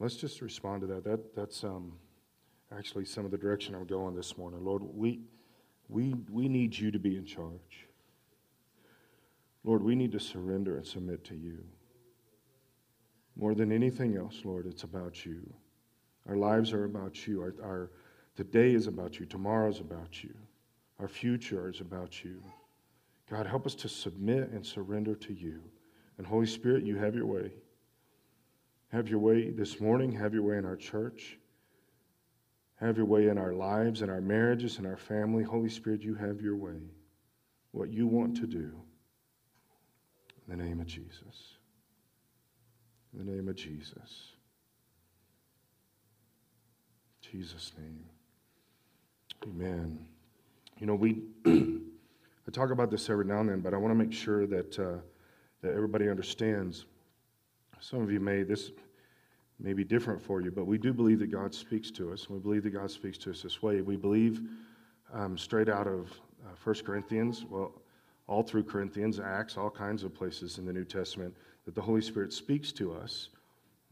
Let's just respond to that. That that's um, actually some of the direction I'm going this morning. Lord, we we we need you to be in charge. Lord, we need to surrender and submit to you. More than anything else, Lord, it's about you. Our lives are about you. Our, our today is about you. Tomorrow is about you. Our future is about you. God, help us to submit and surrender to you. And Holy Spirit, you have your way. Have your way this morning. Have your way in our church. Have your way in our lives, in our marriages, in our family. Holy Spirit, you have your way. What you want to do. In the name of Jesus. In the name of Jesus. Jesus' name. Amen. You know, we I talk about this every now and then, but I want to make sure that uh, that everybody understands. Some of you may this may be different for you, but we do believe that God speaks to us. We believe that God speaks to us this way. We believe um, straight out of uh, 1 Corinthians, well, all through Corinthians, Acts, all kinds of places in the New Testament, that the Holy Spirit speaks to us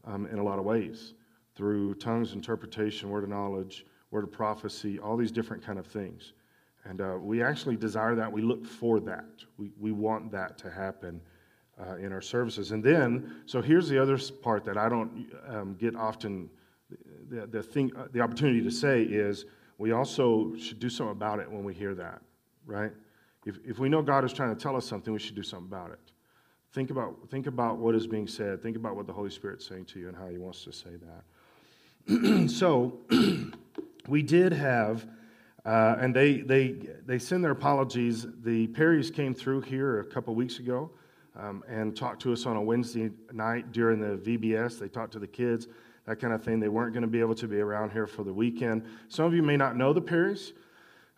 um, in a lot of ways through tongues, interpretation, word of knowledge, word of prophecy, all these different kind of things. And uh, we actually desire that. We look for that. We, we want that to happen uh, in our services. And then, so here's the other part that I don't um, get often the, the, thing, uh, the opportunity to say is we also should do something about it when we hear that, right? If, if we know God is trying to tell us something, we should do something about it. Think about, think about what is being said. Think about what the Holy Spirit's saying to you and how He wants to say that. so, we did have, uh, and they, they, they send their apologies. The Perrys came through here a couple weeks ago um, and talked to us on a Wednesday night during the VBS. They talked to the kids, that kind of thing. They weren't going to be able to be around here for the weekend. Some of you may not know the Perrys.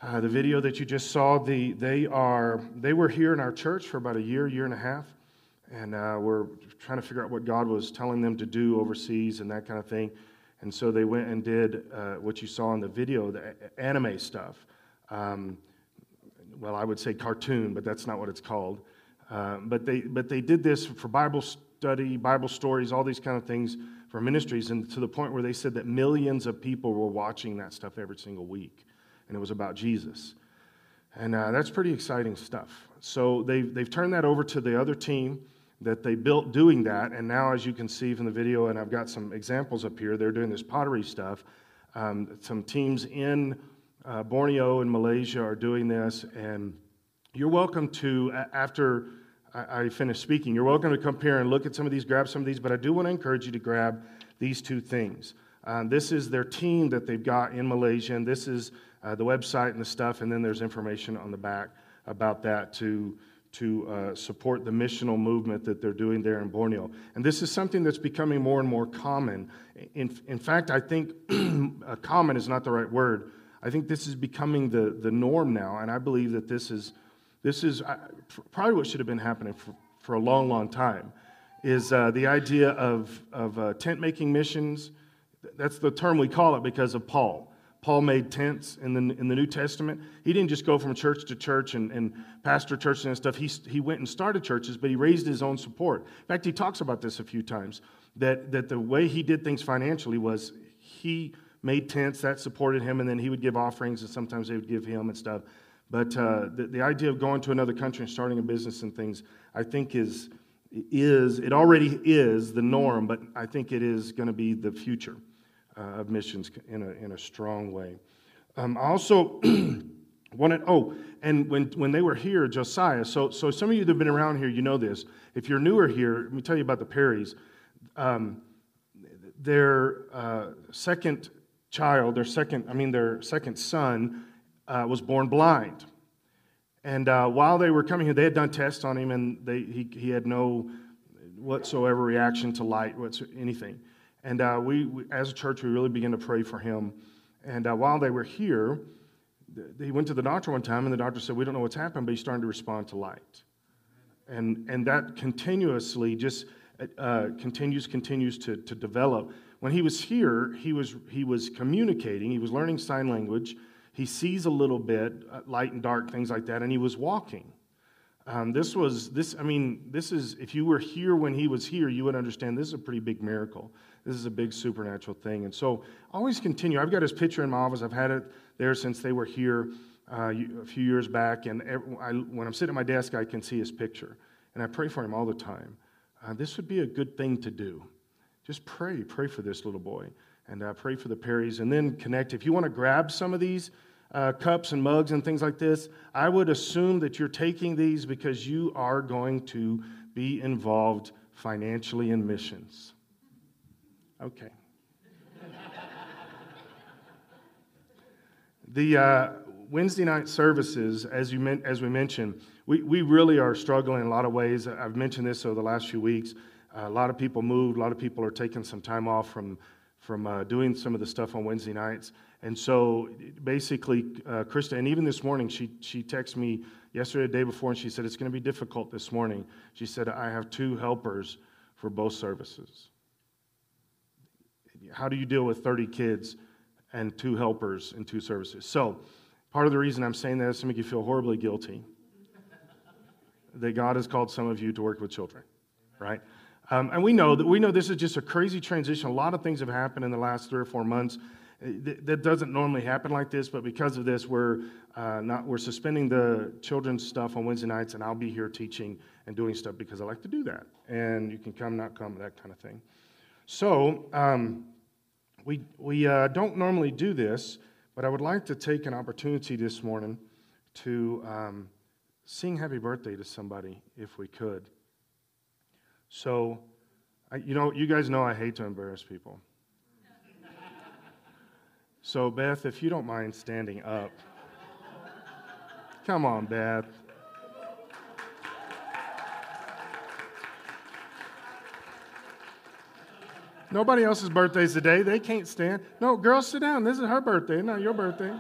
Uh, the video that you just saw, the, they, are, they were here in our church for about a year, year and a half and uh, we're trying to figure out what God was telling them to do overseas and that kind of thing. And so they went and did uh, what you saw in the video, the anime stuff. Um, well, I would say cartoon, but that's not what it's called. Uh, but they but they did this for Bible study, Bible stories, all these kind of things for ministries, and to the point where they said that millions of people were watching that stuff every single week, and it was about Jesus. And uh, that's pretty exciting stuff. So they've, they've turned that over to the other team that they built doing that. And now, as you can see from the video, and I've got some examples up here, they're doing this pottery stuff. Um, some teams in uh, Borneo and Malaysia are doing this. And you're welcome to, after I, I finish speaking, you're welcome to come here and look at some of these, grab some of these. But I do want to encourage you to grab these two things. Um, this is their team that they've got in Malaysia, and this is uh, the website and the stuff. And then there's information on the back about that to to uh, support the missional movement that they're doing there in Borneo. And this is something that's becoming more and more common. In, in fact, I think common is not the right word. I think this is becoming the, the norm now, and I believe that this is, this is probably what should have been happening for, for a long, long time, is uh, the idea of, of uh, tent-making missions. That's the term we call it because of Paul. Paul made tents in the, in the New Testament. He didn't just go from church to church and, and pastor churches and stuff. He, he went and started churches, but he raised his own support. In fact, he talks about this a few times that, that the way he did things financially was he made tents that supported him, and then he would give offerings, and sometimes they would give him and stuff. But uh, the, the idea of going to another country and starting a business and things, I think is, is it already is the norm, but I think it is going to be the future uh, of missions in a, in a strong way. Um, I also wanted, oh, and when, when they were here, Josiah, so, so some of you that have been around here, you know this. If you're newer here, let me tell you about the Perrys. Um, their uh, second child, their second, I mean, their second son uh, was born blind. And uh, while they were coming here, they had done tests on him, and they, he, he had no whatsoever reaction to light, what's, anything. And uh, we, we, as a church, we really began to pray for him. And uh, while they were here, he went to the doctor one time, and the doctor said, We don't know what's happened, but he's starting to respond to light. And, and that continuously just uh, continues, continues to, to develop. When he was here, he was, he was communicating, he was learning sign language. He sees a little bit, uh, light and dark, things like that, and he was walking. Um, this was this. I mean, this is if you were here when he was here, you would understand. This is a pretty big miracle. This is a big supernatural thing. And so, always continue. I've got his picture in my office. I've had it there since they were here uh, a few years back. And every, I, when I'm sitting at my desk, I can see his picture, and I pray for him all the time. Uh, this would be a good thing to do. Just pray, pray for this little boy, and uh, pray for the Perrys, and then connect. If you want to grab some of these uh, cups and mugs and things like this, I would assume that you're taking these because you are going to be involved financially in missions. Okay. the uh, Wednesday night services, as, you meant, as we mentioned, we, we really are struggling in a lot of ways. I've mentioned this over the last few weeks. Uh, a lot of people moved. A lot of people are taking some time off from, from uh, doing some of the stuff on Wednesday nights. And so basically, uh, Krista, and even this morning, she, she texted me yesterday, the day before, and she said, It's going to be difficult this morning. She said, I have two helpers for both services. How do you deal with 30 kids and two helpers in two services? So, part of the reason I'm saying that is to make you feel horribly guilty that God has called some of you to work with children, right? Um, and we know that we know this is just a crazy transition. A lot of things have happened in the last three or four months that doesn't normally happen like this, but because of this, we're uh, not we're suspending the children's stuff on Wednesday nights, and I'll be here teaching and doing stuff because I like to do that. And you can come, not come, that kind of thing. So um, we we uh, don't normally do this, but I would like to take an opportunity this morning to um, sing Happy Birthday to somebody, if we could. So, I, you know, you guys know I hate to embarrass people. So, Beth, if you don't mind standing up. Come on, Beth. Nobody else's birthday's today. They can't stand. No, girls, sit down. This is her birthday, not your birthday.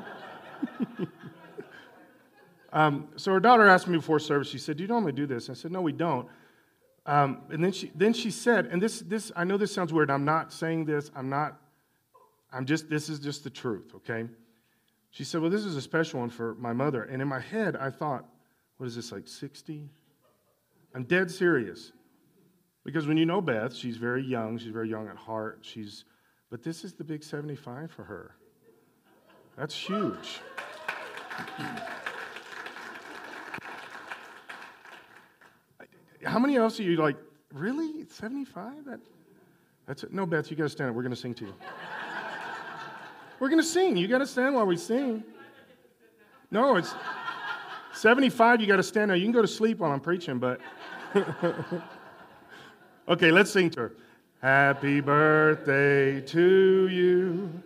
um, so her daughter asked me before service. She said, "Do you normally do this?" I said, "No, we don't." Um, and then she then she said, and this this I know this sounds weird. I'm not saying this. I'm not I'm just, this is just the truth, okay? She said, Well, this is a special one for my mother. And in my head, I thought, What is this, like 60? I'm dead serious. Because when you know Beth, she's very young. She's very young at heart. She's, but this is the big 75 for her. That's huge. How many else are you like, really? 75? That, that's it. No, Beth, you got to stand up. We're going to sing to you. We're going to sing. You got to stand while we sing. No, it's 75. You got to stand now. You can go to sleep while I'm preaching, but. okay, let's sing to her. Happy birthday to you.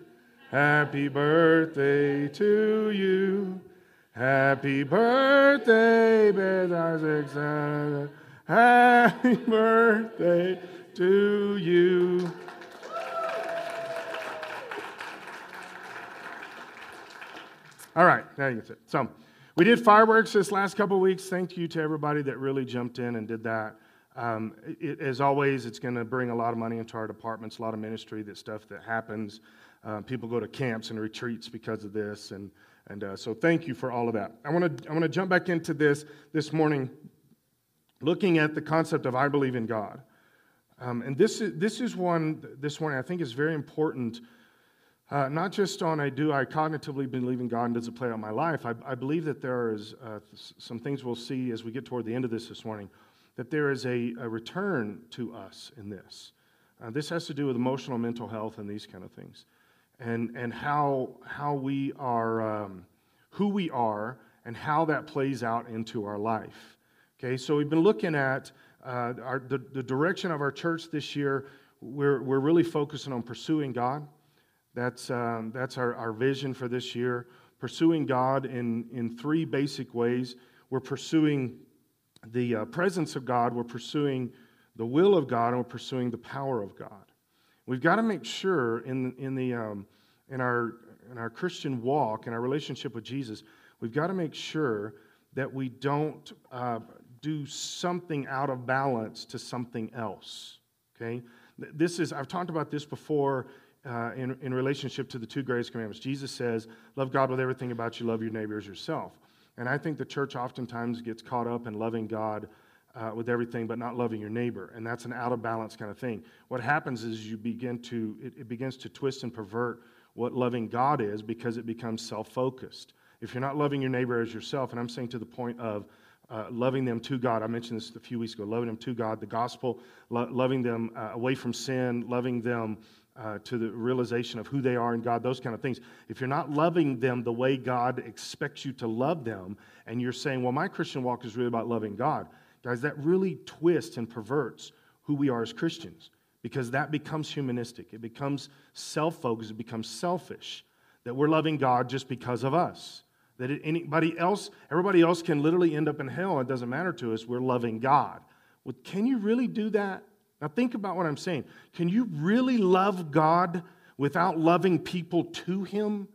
Happy birthday to you. Happy birthday, Beth Isaac. Happy birthday to you. All right, now you can sit. So we did fireworks this last couple weeks. Thank you to everybody that really jumped in and did that. Um, it, as always, it's going to bring a lot of money into our departments, a lot of ministry, that stuff that happens. Uh, people go to camps and retreats because of this, and and uh, so thank you for all of that. I want to I want to jump back into this this morning, looking at the concept of I believe in God, um, and this is this is one this morning I think is very important uh, not just on I do I cognitively believe in God and does it play out my life. I, I believe that there is uh, some things we'll see as we get toward the end of this this morning, that there is a, a return to us in this. Uh, this has to do with emotional, mental health, and these kind of things, and and how how we are, um, who we are, and how that plays out into our life. Okay, so we've been looking at uh, our, the, the direction of our church this year. We're we're really focusing on pursuing God that's, um, that's our, our vision for this year. Pursuing God in, in three basic ways. We're pursuing the uh, presence of God, we're pursuing the will of God, and we're pursuing the power of God. We've got to make sure in, in, the, um, in, our, in our Christian walk, in our relationship with Jesus, we've got to make sure that we don't uh, do something out of balance to something else. Okay? This is, I've talked about this before uh, in, in relationship to the two greatest commandments. Jesus says, Love God with everything about you, love your neighbor as yourself. And I think the church oftentimes gets caught up in loving God uh, with everything, but not loving your neighbor. And that's an out of balance kind of thing. What happens is you begin to, it, it begins to twist and pervert what loving God is because it becomes self focused. If you're not loving your neighbor as yourself, and I'm saying to the point of uh, loving them to God, I mentioned this a few weeks ago, loving them to God, the gospel, lo- loving them uh, away from sin, loving them uh, to the realization of who they are in God, those kind of things. If you're not loving them the way God expects you to love them, and you're saying, well, my Christian walk is really about loving God, guys, that really twists and perverts who we are as Christians because that becomes humanistic. It becomes self focused, it becomes selfish that we're loving God just because of us. That anybody else, everybody else can literally end up in hell. It doesn't matter to us. We're loving God. Well, can you really do that? Now, think about what I'm saying. Can you really love God without loving people to Him?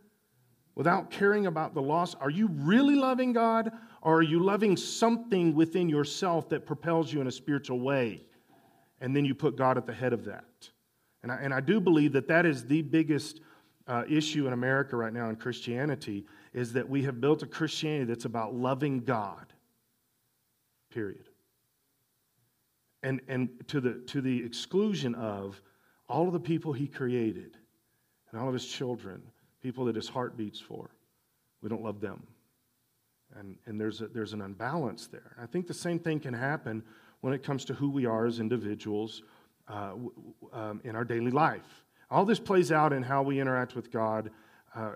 Without caring about the loss? Are you really loving God, or are you loving something within yourself that propels you in a spiritual way? And then you put God at the head of that. And I, and I do believe that that is the biggest uh, issue in America right now in Christianity is that we have built a Christianity that's about loving God, period. And, and to, the, to the exclusion of all of the people he created and all of his children, people that his heart beats for. We don't love them. And, and there's, a, there's an unbalance there. I think the same thing can happen when it comes to who we are as individuals uh, um, in our daily life. All this plays out in how we interact with God uh,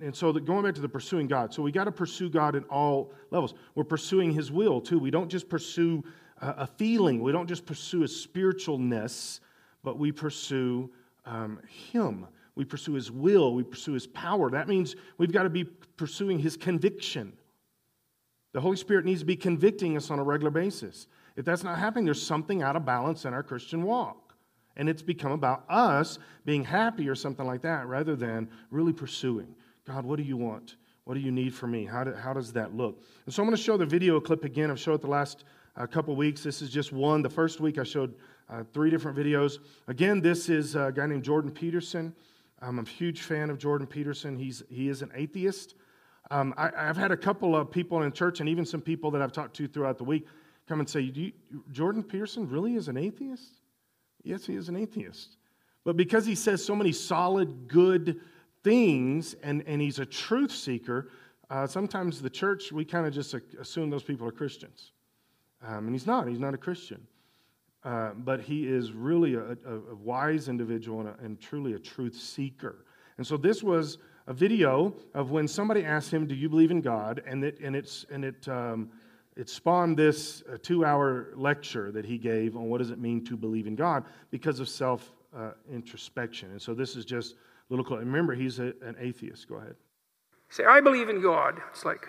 and so the, going back to the pursuing God, so we got to pursue God in all levels. We're pursuing His will too. We don't just pursue a, feeling. We don't just pursue a spiritualness, but we pursue um, Him. We pursue His will. We pursue His power. That means we've got to be pursuing His conviction. The Holy Spirit needs to be convicting us on a regular basis. If that's not happening, there's something out of balance in our Christian walk. And it's become about us being happy or something like that rather than really pursuing God, what do you want? What do you need from me? How, do, how does that look? And so I'm going to show the video clip again. I've showed it the last uh, couple weeks. This is just one. The first week I showed uh, three different videos. Again, this is a guy named Jordan Peterson. I'm a huge fan of Jordan Peterson. He's, he is an atheist. Um, I, have had a couple of people in church and even some people that I've talked to throughout the week come and say, Jordan Peterson really is an atheist? Yes, he is an atheist. But because he says so many solid, good things and, and he's a truth seeker, uh, sometimes the church, we kind of just assume those people are Christians. Um, and he's not, he's not a Christian. Uh, but he is really a, a, a wise individual and, a, and, truly a truth seeker. And so this was a video of when somebody asked him, "Do you believe in God?" and it and it's and it um, it spawned this uh, two hour lecture that he gave on what does it mean to believe in God because of self uh, introspection. And so this is just a little close. Remember, he's a, an atheist. Go ahead. Say, I believe in God. It's like,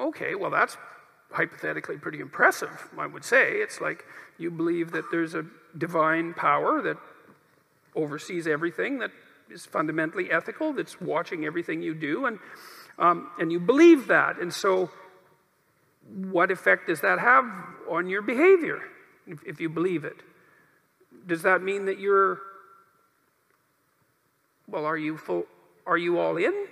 okay, well, that's hypothetically pretty impressive, I would say. It's like you believe that there's a divine power that oversees everything, that is fundamentally ethical, that's watching everything you do, and, um, and you believe that. And so what effect does that have on your behavior if, if you believe it? Does that mean that you're, well, are you full, are you all in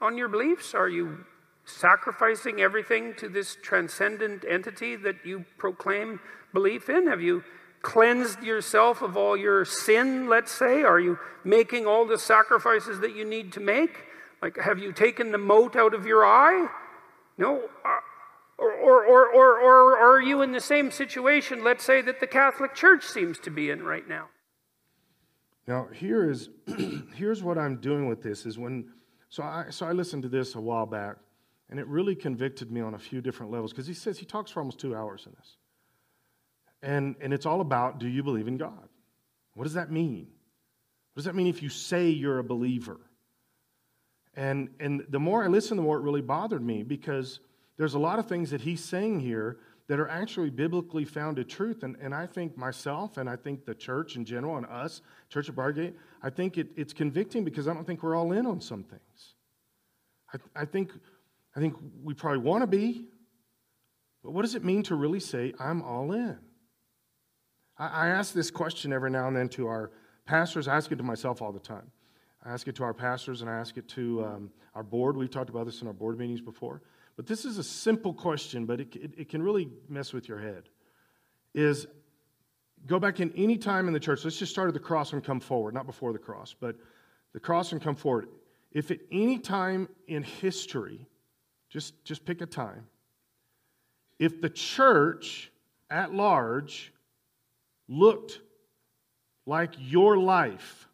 on your beliefs? Are you sacrificing everything to this transcendent entity that you proclaim belief in? Have you cleansed yourself of all your sin, let's say? Are you making all the sacrifices that you need to make? Like, have you taken the mote out of your eye? No. Uh, Or, or, or, or, or are you in the same situation, let's say, that the Catholic Church seems to be in right now? Now, here is, here's what I'm doing with this is when, so I, so I listened to this a while back, and it really convicted me on a few different levels because he says, he talks for almost two hours in this. And, and it's all about do you believe in God? What does that mean? What does that mean if you say you're a believer? And, and the more I listened, the more it really bothered me because there's a lot of things that he's saying here that are actually biblically founded truth. And, and I think myself and I think the church in general and us, Church of Briargate, I think it, it's convicting because I don't think we're all in on some things. I, I, think, I think we probably want to be, but what does it mean to really say, I'm all in? I, I ask this question every now and then to our pastors. I ask it to myself all the time. I ask it to our pastors and I ask it to um, our board. We've talked about this in our board meetings before. But this is a simple question, but it, it, it can really mess with your head. Is go back in any time in the church, let's just start at the cross and come forward, not before the cross, but the cross and come forward. If at any time in history, just, just pick a time, if the church at large looked like your life,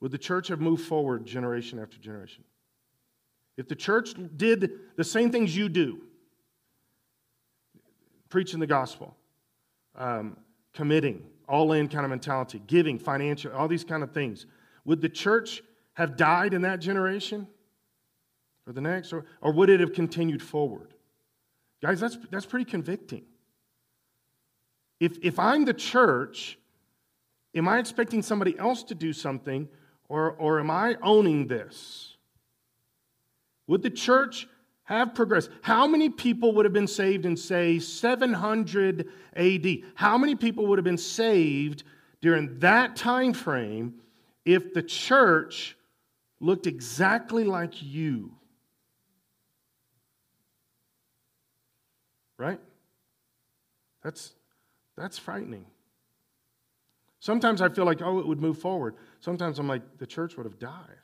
would the church have moved forward generation after generation? If the church did the same things you do, preaching the gospel, um, committing, all in kind of mentality, giving, financial, all these kind of things, would the church have died in that generation or the next, or, or would it have continued forward? Guys, that's, that's pretty convicting. If, if I'm the church, am I expecting somebody else to do something, or, or am I owning this? Would the church have progressed? How many people would have been saved in, say, 700 AD? How many people would have been saved during that time frame if the church looked exactly like you? Right? That's, that's frightening. Sometimes I feel like, oh, it would move forward. Sometimes I'm like, the church would have died.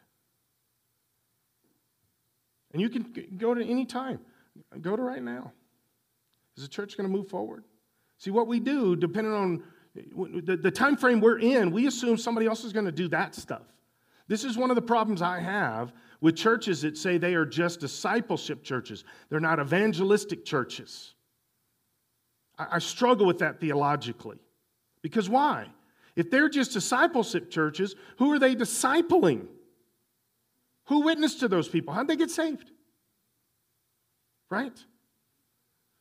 And you can go to any time. Go to right now. Is the church going to move forward? See, what we do, depending on the, time frame we're in, we assume somebody else is going to do that stuff. This is one of the problems I have with churches that say they are just discipleship churches. They're not evangelistic churches. I struggle with that theologically. Because why? If they're just discipleship churches, who are they discipling? Who witnessed to those people? How'd they get saved? Right?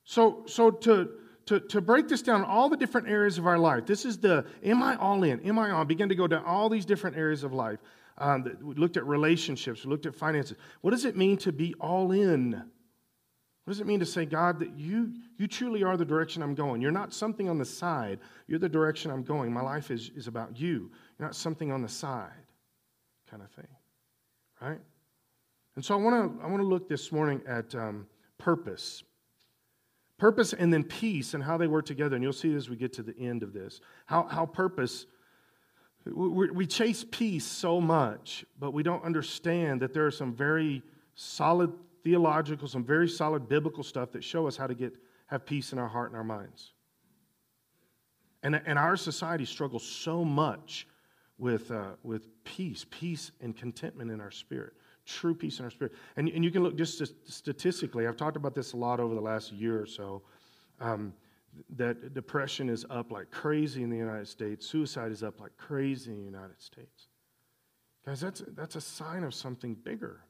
So, so to, to, to break this down, all the different areas of our life, this is the am I all in? Am I on? Begin to go down all these different areas of life. Um, we looked at relationships, we looked at finances. What does it mean to be all in? What does it mean to say, God, that you, you truly are the direction I'm going? You're not something on the side, you're the direction I'm going. My life is, is about you. You're not something on the side, kind of thing. Right? And so I want to I want to look this morning at um, purpose. Purpose and then peace and how they work together. And you'll see as we get to the end of this how, how purpose, we, we chase peace so much, but we don't understand that there are some very solid theological, some very solid biblical stuff that show us how to get, have peace in our heart and our minds. And, and our society struggles so much with, uh, with peace, peace and contentment in our spirit, true peace in our spirit. And, and you can look just statistically, I've talked about this a lot over the last year or so, um, that depression is up like crazy in the United States, suicide is up like crazy in the United States. Guys, that's, that's a sign of something bigger.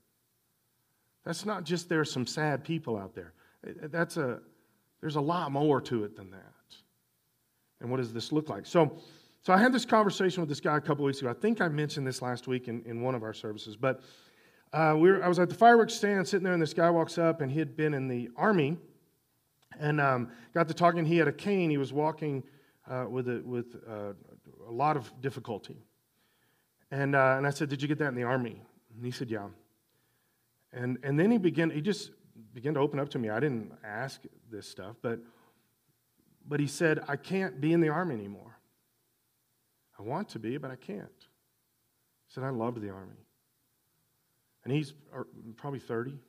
That's not just there's some sad people out there. That's a, there's a lot more to it than that. And what does this look like? So, so I had this conversation with this guy a couple weeks ago. I think I mentioned this last week in, in one of our services, but uh, we were, I was at the fireworks stand sitting there, and this guy walks up, and he had been in the army, and um, got to talking. He had a cane. He was walking uh, with a, with uh, a lot of difficulty, and uh, and I said, "Did you get that in the army?" And he said, "Yeah." And, and then he began, he just began to open up to me. I didn't ask this stuff, but, but he said, I can't be in the army anymore. I want to be, but I can't. He said, I loved the army. And he's uh, probably 30. And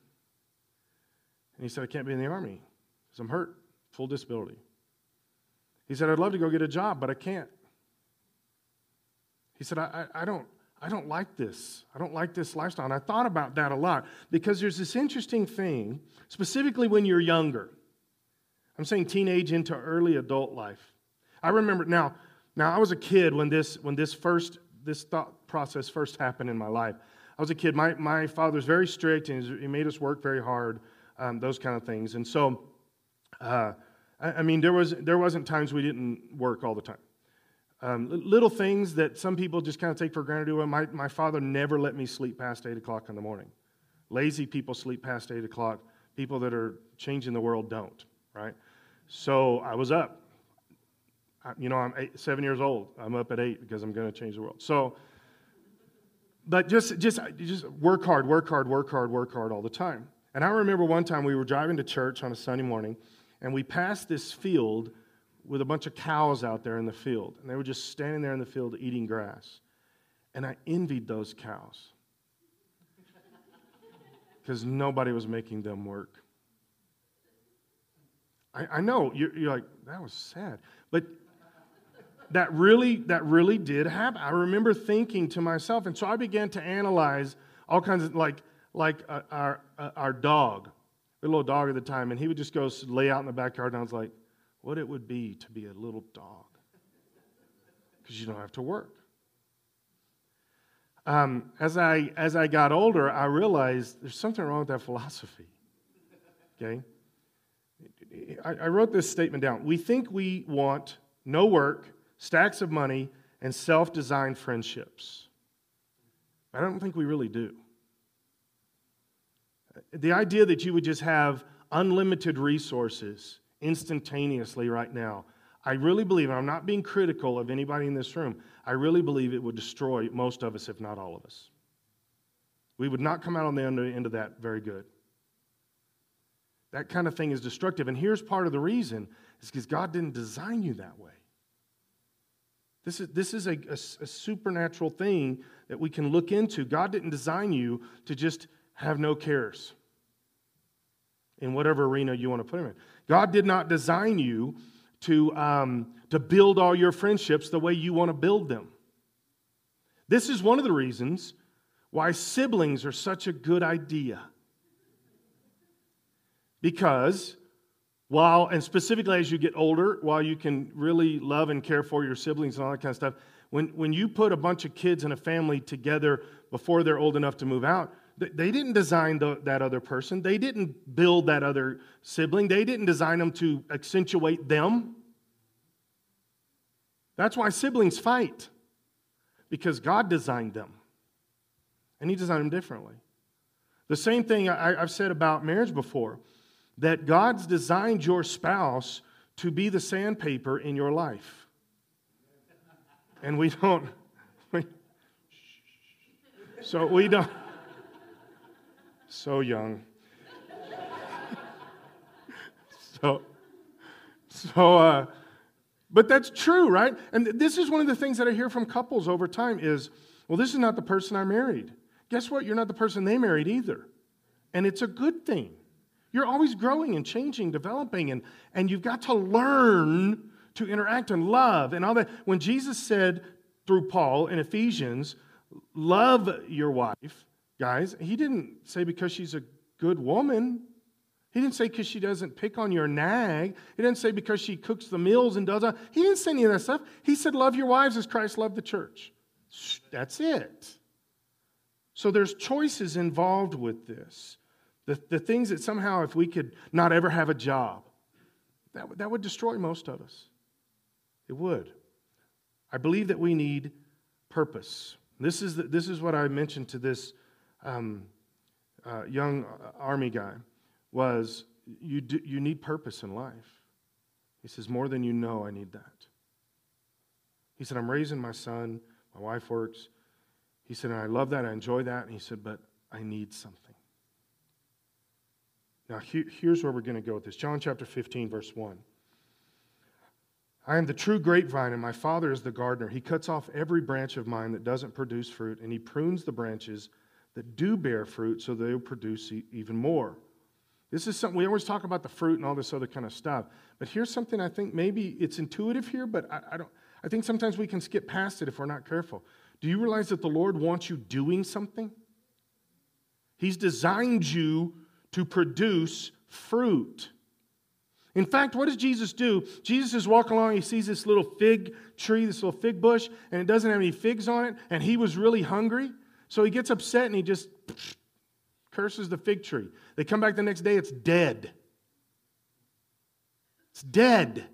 he said, I can't be in the army because I'm hurt, full disability. He said, I'd love to go get a job, but I can't. He said, I, I, I don't, I don't like this. I don't like this lifestyle. And I thought about that a lot because there's this interesting thing, specifically when you're younger. I'm saying teenage into early adult life. I remember now, now I was a kid when this when this first this thought process first happened in my life. I was a kid. My my father's very strict and he made us work very hard, um, those kind of things. And so, uh, I, I mean, there was there wasn't times we didn't work all the time. Um, little things that some people just kind of take for granted. My, my father never let me sleep past 8 o'clock in the morning. Lazy people sleep past 8 o'clock. People that are changing the world don't, right? So I was up. You know, I'm eight, seven years old. I'm up at 8 because I'm going to change the world. So, but just, just, just work hard, work hard, work hard, work hard all the time. And I remember one time we were driving to church on a Sunday morning, and we passed this field with a bunch of cows out there in the field. And they were just standing there in the field eating grass. And I envied those cows because nobody was making them work. I, I know, you're, you're like, that was sad. But that really, that really did happen. I remember thinking to myself, and so I began to analyze all kinds of, like, like uh, our, uh, our dog, a little dog at the time, and he would just go lay out in the backyard, and I was like, what it would be to be a little dog. Because you don't have to work. Um, as, I, as I got older, I realized there's something wrong with that philosophy. Okay? I wrote this statement down. We think we want no work, stacks of money, and self designed friendships. I don't think we really do. The idea that you would just have unlimited resources instantaneously right now, I really believe, I'm not being critical of anybody in this room, I really believe it would destroy most of us, if not all of us. We would not come out on the end of that very good. That kind of thing is destructive. And here's part of the reason is because God didn't design you that way. This is, this is a, a, a, supernatural thing that we can look into. God didn't design you to just have no cares in whatever arena you want to put him in. God did not design you to, um, to build all your friendships the way you want to build them. This is one of the reasons why siblings are such a good idea. Because while, and specifically as you get older, while you can really love and care for your siblings and all that kind of stuff, when, when you put a bunch of kids in a family together before they're old enough to move out, they didn't design the, that other person. They didn't build that other sibling. They didn't design them to accentuate them. That's why siblings fight, because God designed them. And He designed them differently. The same thing I, I've said about marriage before that God's designed your spouse to be the sandpaper in your life. And we don't, we, so we don't, so young. so, so, uh, but that's true, right? And this is one of the things that I hear from couples over time is, well, this is not the person I married. Guess what? You're not the person they married either. And it's a good thing. You're always growing and changing, developing, and, and you've got to learn to interact and love and all that. When Jesus said through Paul in Ephesians, love your wife, guys, he didn't say because she's a good woman. He didn't say because she doesn't pick on your nag. He didn't say because she cooks the meals and does that. He didn't say any of that stuff. He said, Love your wives as Christ loved the church. That's it. So there's choices involved with this. The, the things that somehow, if we could not ever have a job, that, that would destroy most of us. It would. I believe that we need purpose. This is, the, this is what I mentioned to this um, uh, young army guy was you, do, you need purpose in life. He says, more than you know, I need that. He said, I'm raising my son. My wife works. He said, and I love that. I enjoy that. And he said, but I need something. Now, here's where we're going to go with this John chapter 15, verse 1. I am the true grapevine, and my Father is the gardener. He cuts off every branch of mine that doesn't produce fruit, and he prunes the branches that do bear fruit so they'll produce even more. This is something we always talk about the fruit and all this other kind of stuff. But here's something I think maybe it's intuitive here, but I, I don't. I think sometimes we can skip past it if we're not careful. Do you realize that the Lord wants you doing something? He's designed you to produce fruit. In fact, what does Jesus do? Jesus is walking along, he sees this little fig tree, this little fig bush, and it doesn't have any figs on it, and he was really hungry. So he gets upset and he just curses the fig tree. They come back the next day, it's dead. It's dead.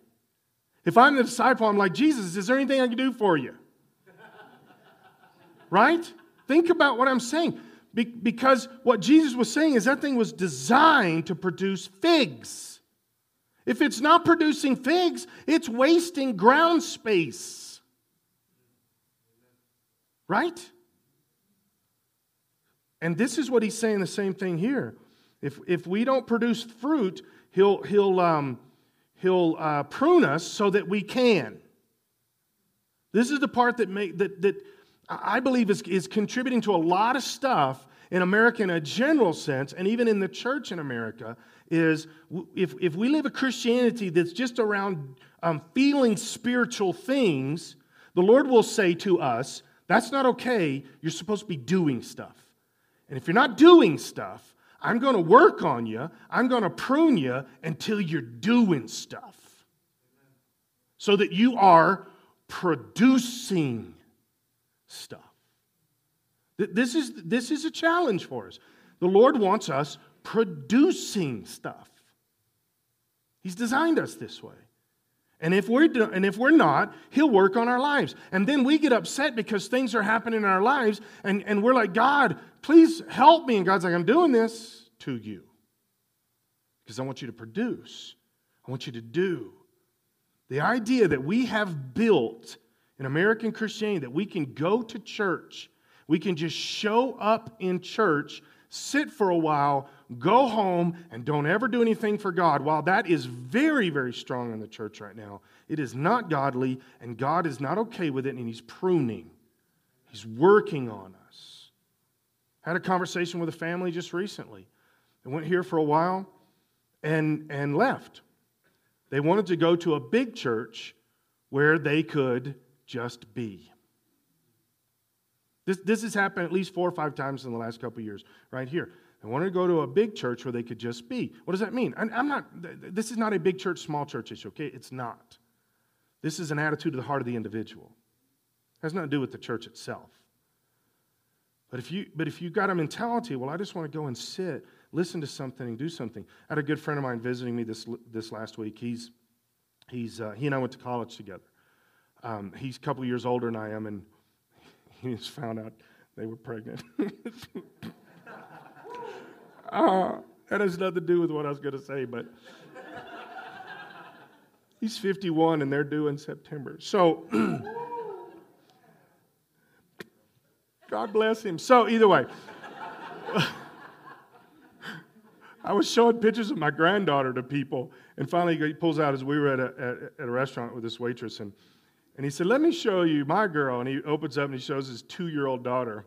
If I'm the disciple, I'm like, Jesus, is there anything I can do for you? right? Think about what I'm saying. Be- because what Jesus was saying is that thing was designed to produce figs. If it's not producing figs, it's wasting ground space. Right? And this is what he's saying the same thing here If, if we don't produce fruit, he'll, he'll, um, he'll uh, prune us so that we can. This is the part that, make, that, that I believe is, is contributing to a lot of stuff in America in a general sense, and even in the church in America, is if, if we live a Christianity that's just around um, feeling spiritual things, the Lord will say to us, That's not okay. You're supposed to be doing stuff. And if you're not doing stuff, I'm going to work on you, I'm going to prune you until you're doing stuff. So that you are producing stuff. This is, this is a challenge for us. The Lord wants us producing stuff. He's designed us this way. And if we're do, and if we're not, he'll work on our lives. And then we get upset because things are happening in our lives and, and we're like, God, please help me. And God's like, I'm doing this to you. Because I want you to produce. I want you to do. The idea that we have built in American Christianity that we can go to church, we can just show up in church, sit for a while, go home, and don't ever do anything for God. While that is very, very strong in the church right now, it is not godly, and God is not okay with it, and He's pruning. He's working on us. Had a conversation with a family just recently. They went here for a while and, and left. They wanted to go to a big church where they could just be. This, this has happened at least four or five times in the last couple years, right here. They wanted to go to a big church where they could just be. What does that mean? I'm not, this is not a big church, small church issue, okay? It's not. This is an attitude of the heart of the individual. It has nothing to do with the church itself. But if you but if you've got a mentality, well, I just want to go and sit, listen to something, and do something. I had a good friend of mine visiting me this this last week. He's he's uh, he and I went to college together. Um, he's a couple years older than I am, and he just found out they were pregnant. uh, that has nothing to do with what I was going to say, but he's 51 and they're due in September. So, God bless him. So, either way, I was showing pictures of my granddaughter to people, and finally he pulls out as we were at a, at, at a restaurant with this waitress, and and he said, Let me show you my girl. And he opens up and he shows his two year old daughter.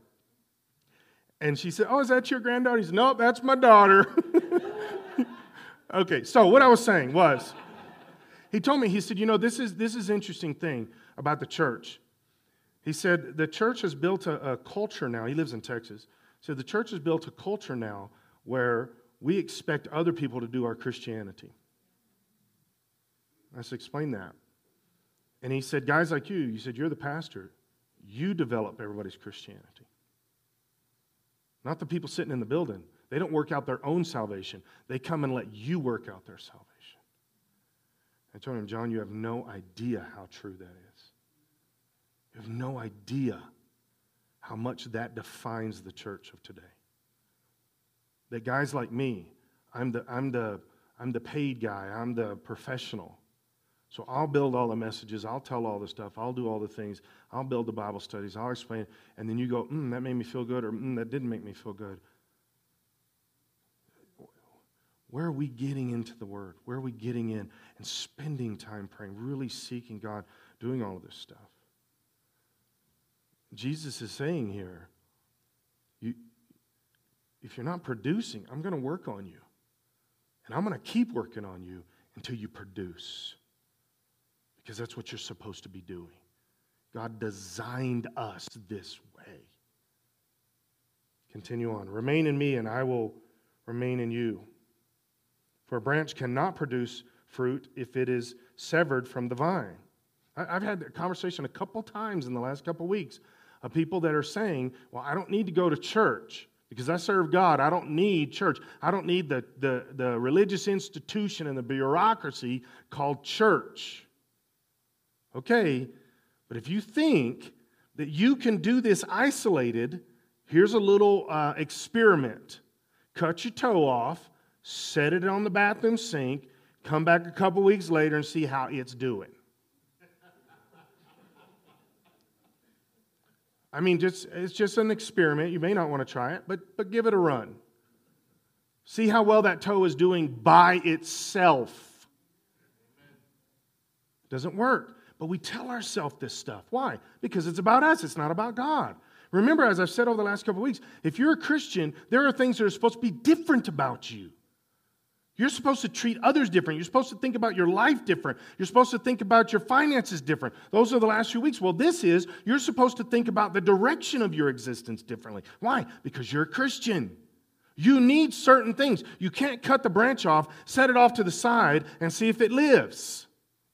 And she said, Oh, is that your granddaughter? He said, No, that's my daughter. okay, so what I was saying was, he told me, he said, You know, this is this is interesting thing about the church. He said, The church has built a, a culture now. He lives in Texas. Said, The church has built a culture now where we expect other people to do our Christianity. I said, Explain that. And he said, Guys like you, you said, You're the pastor. You develop everybody's Christianity. Not the people sitting in the building. They don't work out their own salvation, they come and let you work out their salvation. I told him, John, you have no idea how true that is. You have no idea how much that defines the church of today. That guys like me, I'm the, I'm the, I'm the paid guy, I'm the professional. So I'll build all the messages, I'll tell all the stuff, I'll do all the things, I'll build the Bible studies, I'll explain, it. and then you go, mm, that made me feel good, or mm, that didn't make me feel good. Where are we getting into the Word? Where are we getting in and spending time praying, really seeking God, doing all of this stuff? Jesus is saying here, you, if you're not producing, I'm going to work on you. And I'm going to keep working on you until you produce because that's what you're supposed to be doing. God designed us this way. Continue on. Remain in me, and I will remain in you. For a branch cannot produce fruit if it is severed from the vine. I've had a conversation a couple times in the last couple weeks of people that are saying, Well, I don't need to go to church because I serve God. I don't need church. I don't need the, the, the religious institution and the bureaucracy called church. Okay, but if you think that you can do this isolated, here's a little uh, experiment. Cut your toe off, set it on the bathroom sink, come back a couple weeks later and see how it's doing. I mean, just, it's just an experiment. You may not want to try it, but, but give it a run. See how well that toe is doing by itself. Doesn't work. But we tell ourselves this stuff. Why? Because it's about us, it's not about God. Remember, as I've said over the last couple weeks, if you're a Christian, there are things that are supposed to be different about you. You're supposed to treat others different. You're supposed to think about your life different. You're supposed to think about your finances different. Those are the last few weeks. Well, this is you're supposed to think about the direction of your existence differently. Why? Because you're a Christian. You need certain things. You can't cut the branch off, set it off to the side, and see if it lives.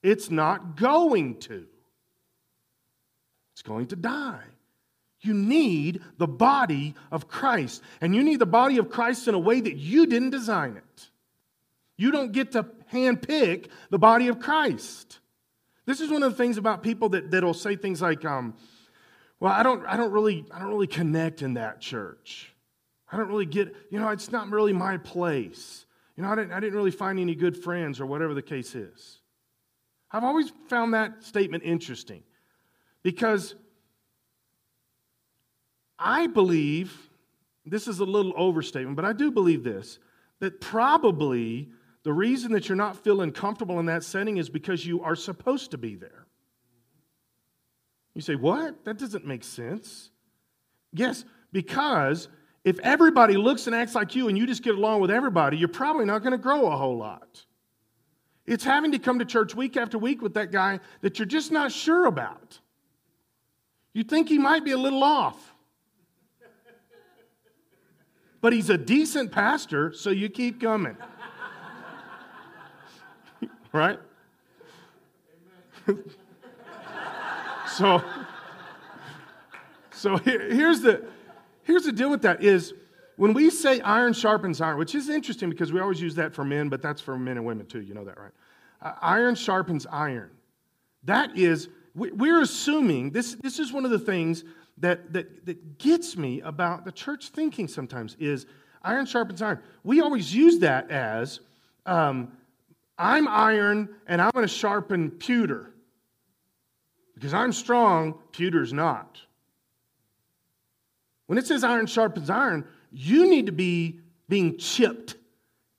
It's not going to, it's going to die. You need the body of Christ. And you need the body of Christ in a way that you didn't design it. You don't get to handpick the body of Christ. This is one of the things about people that, that'll say things like, um, well, I don't, I, don't really, I don't really connect in that church. I don't really get, you know, it's not really my place. You know, I didn't, I didn't really find any good friends or whatever the case is. I've always found that statement interesting because I believe, this is a little overstatement, but I do believe this, that probably the reason that you're not feeling comfortable in that setting is because you are supposed to be there. You say, What? That doesn't make sense. Yes, because if everybody looks and acts like you and you just get along with everybody, you're probably not going to grow a whole lot. It's having to come to church week after week with that guy that you're just not sure about. You think he might be a little off. But he's a decent pastor, so you keep coming. right? so, so here, here's the here's the deal with that is when we say iron sharpens iron, which is interesting because we always use that for men, but that's for men and women too. You know that, right? Uh, iron sharpens iron. That is, we, we're assuming this. This is one of the things that that that gets me about the church thinking sometimes is iron sharpens iron. We always use that as um, I'm iron and I'm going to sharpen pewter. Because I'm strong, pewter's not. When it says iron sharpens iron, you need to be being chipped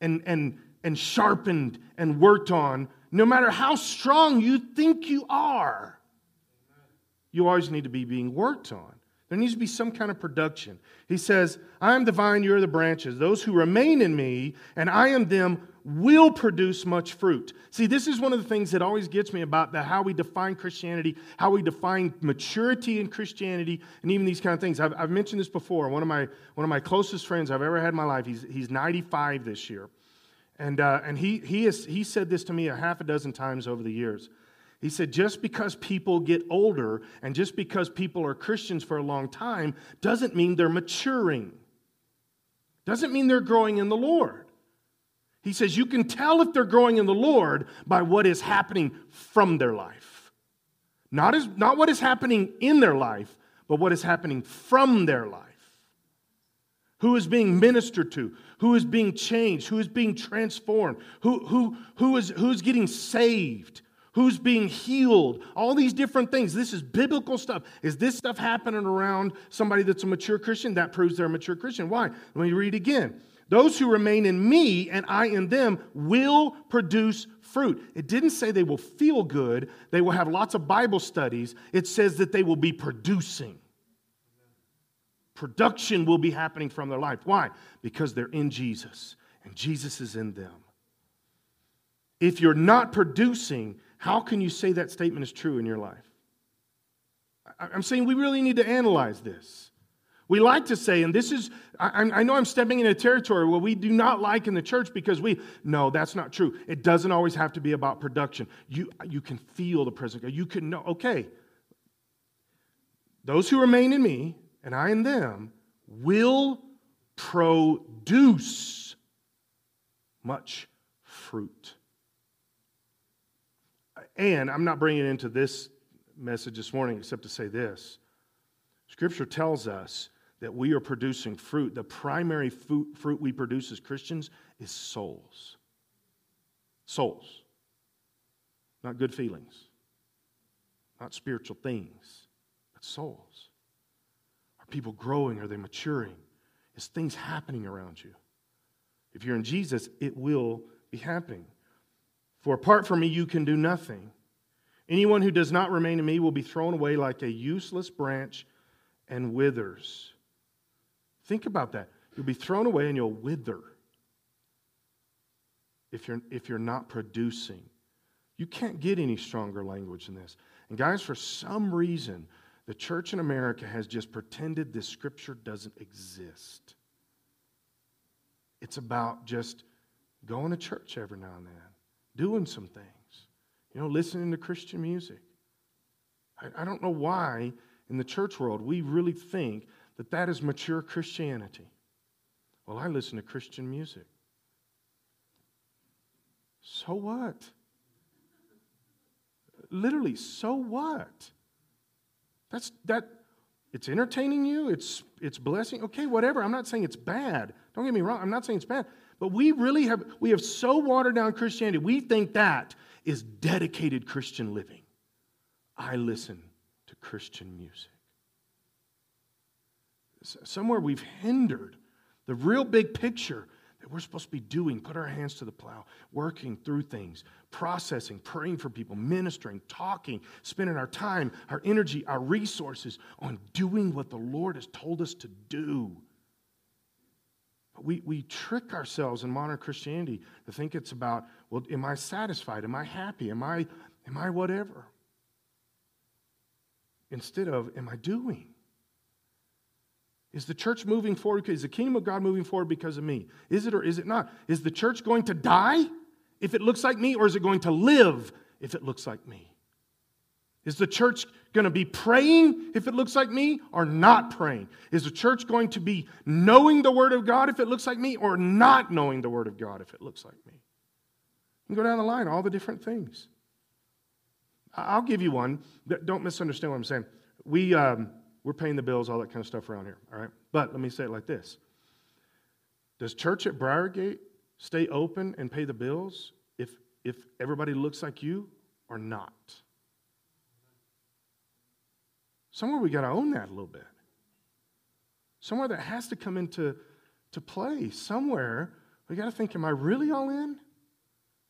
and, and, and sharpened and worked on, no matter how strong you think you are. You always need to be being worked on. There needs to be some kind of production. He says, I am the vine, you are the branches. Those who remain in me, and I am them, will produce much fruit. See, this is one of the things that always gets me about the, how we define Christianity, how we define maturity in Christianity, and even these kind of things. I've, I've mentioned this before. One of, my, one of my closest friends I've ever had in my life, he's, he's 95 this year. And, uh, and he, he, has, he said this to me a half a dozen times over the years. He said, just because people get older and just because people are Christians for a long time doesn't mean they're maturing, doesn't mean they're growing in the Lord. He says you can tell if they're growing in the Lord by what is happening from their life. Not, as, not what is happening in their life, but what is happening from their life. Who is being ministered to, who is being changed, who is being transformed, who, who, who is, who's getting saved, who's being healed, all these different things. This is biblical stuff. Is this stuff happening around somebody that's a mature Christian? That proves they're a mature Christian. Why? Let me read again. Those who remain in me and I in them will produce fruit. It didn't say they will feel good, they will have lots of Bible studies. It says that they will be producing. Production will be happening from their life. Why? Because they're in Jesus and Jesus is in them. If you're not producing, how can you say that statement is true in your life? I'm saying we really need to analyze this. We like to say, and this is, I, I, know I'm stepping into territory where we do not like in the church because we, no, that's not true. It doesn't always have to be about production. You, you can feel the presence. You can know, okay, those who remain in me and I in them will produce much fruit. And I'm not bringing into this message this morning except to say this. Scripture tells us that we are producing fruit, the primary fruit we produce as Christians is souls. Souls. Not good feelings, not spiritual things, but souls. Are people growing? Are they maturing? Is things happening around you? If you're in Jesus, it will be happening. For apart from me, you can do nothing. Anyone who does not remain in me will be thrown away like a useless branch and withers. Think about that. You'll be thrown away and you'll wither if you're, if you're not producing. You can't get any stronger language than this. And, guys, for some reason, the church in America has just pretended this scripture doesn't exist. It's about just going to church every now and then, doing some things, you know, listening to Christian music. I, I don't know why in the church world we really think that that is mature Christianity. Well, I listen to Christian music. So what? Literally, so what? That's that it's entertaining you, it's it's blessing. Okay, whatever. I'm not saying it's bad. Don't get me wrong. I'm not saying it's bad. But we really have we have so watered down Christianity. We think that is dedicated Christian living. I listen to Christian music. Somewhere we've hindered the real big picture that we're supposed to be doing, put our hands to the plow, working through things, processing, praying for people, ministering, talking, spending our time, our energy, our resources on doing what the Lord has told us to do. But we, we trick ourselves in modern Christianity to think it's about, well, am I satisfied? Am I happy? Am I, am I whatever? Instead of, am I doing? Is the church moving forward? Is the kingdom of God moving forward because of me? Is it or is it not? Is the church going to die if it looks like me, or is it going to live if it looks like me? Is the church going to be praying if it looks like me or not praying? Is the church going to be knowing the Word of God if it looks like me or not knowing the Word of God if it looks like me? You go down the line, all the different things. I'll give you one. Don't misunderstand what I'm saying. We, um, we're paying the bills, all that kind of stuff around here, all right? But let me say it like this Does church at Briargate stay open and pay the bills if, if everybody looks like you or not? Somewhere we got to own that a little bit. Somewhere that has to come into to play. Somewhere we got to think, am I really all in?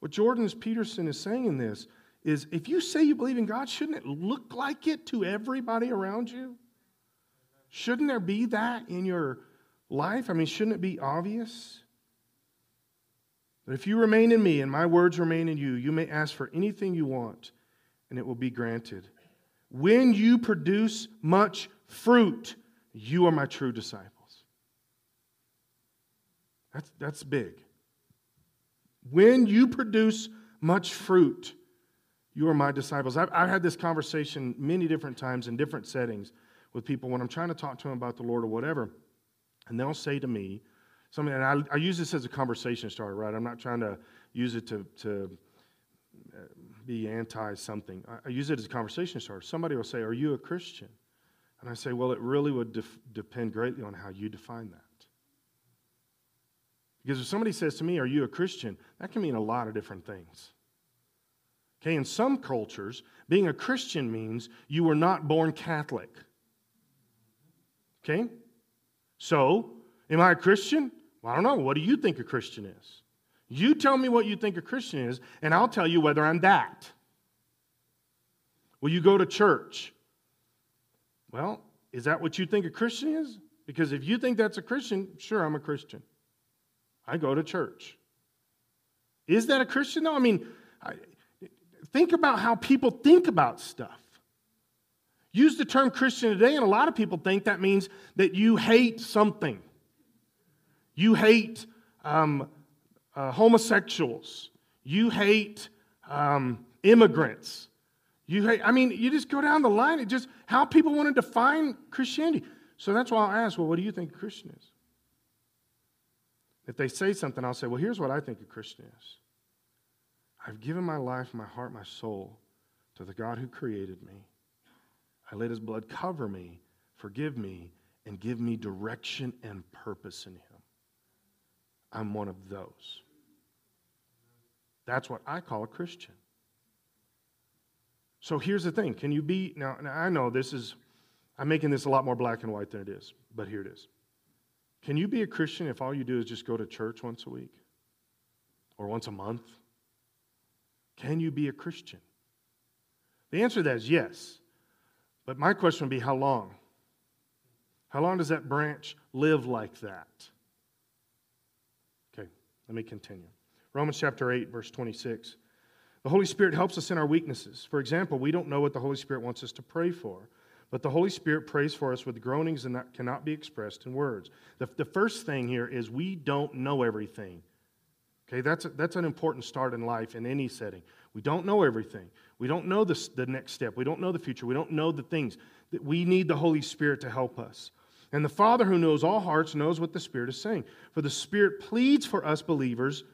What Jordan Peterson is saying in this is if you say you believe in God, shouldn't it look like it to everybody around you? Shouldn't there be that in your life? I mean, shouldn't it be obvious? But if you remain in me and my words remain in you, you may ask for anything you want and it will be granted. When you produce much fruit, you are my true disciples. That's, that's big. When you produce much fruit, you are my disciples. I've, I've had this conversation many different times in different settings with people when I'm trying to talk to them about the Lord or whatever, and they'll say to me something, and I, I use this as a conversation starter, right? I'm not trying to use it to, to uh, be anti something. I, I use it as a conversation starter. Somebody will say, Are you a Christian? And I say, Well, it really would def- depend greatly on how you define that. Because if somebody says to me, Are you a Christian? that can mean a lot of different things. Okay, in some cultures, being a Christian means you were not born Catholic. Okay? So, am I a Christian? Well, I don't know. What do you think a Christian is? You tell me what you think a Christian is, and I'll tell you whether I'm that. Will you go to church? Well, is that what you think a Christian is? Because if you think that's a Christian, sure, I'm a Christian. I go to church. Is that a Christian? though? I mean, I, think about how people think about stuff. Use the term Christian today, and a lot of people think that means that you hate something. You hate um, uh, homosexuals. You hate um, immigrants. You hate, I mean, you just go down the line. It just how people want to define Christianity. So that's why I'll ask, well, what do you think a Christian is? If they say something, I'll say, well, here's what I think a Christian is. I've given my life, my heart, my soul to the God who created me. I let his blood cover me, forgive me, and give me direction and purpose in him. I'm one of those. That's what I call a Christian. So here's the thing can you be, now, now I know this is, I'm making this a lot more black and white than it is, but here it is. Can you be a Christian if all you do is just go to church once a week or once a month? Can you be a Christian? The answer to that is yes. But my question would be how long? How long does that branch live like that? Okay, let me continue. Romans chapter 8, verse 26. The Holy Spirit helps us in our weaknesses. For example, we don't know what the Holy Spirit wants us to pray for, but the Holy Spirit prays for us with groanings that cannot be expressed in words. The, the first thing here is we don't know everything. Okay, that's, a, that's an important start in life in any setting. We don't know everything. We don't know the, the next step. We don't know the future. We don't know the things. That we need the Holy Spirit to help us. And the Father who knows all hearts knows what the Spirit is saying. For the Spirit pleads for us believers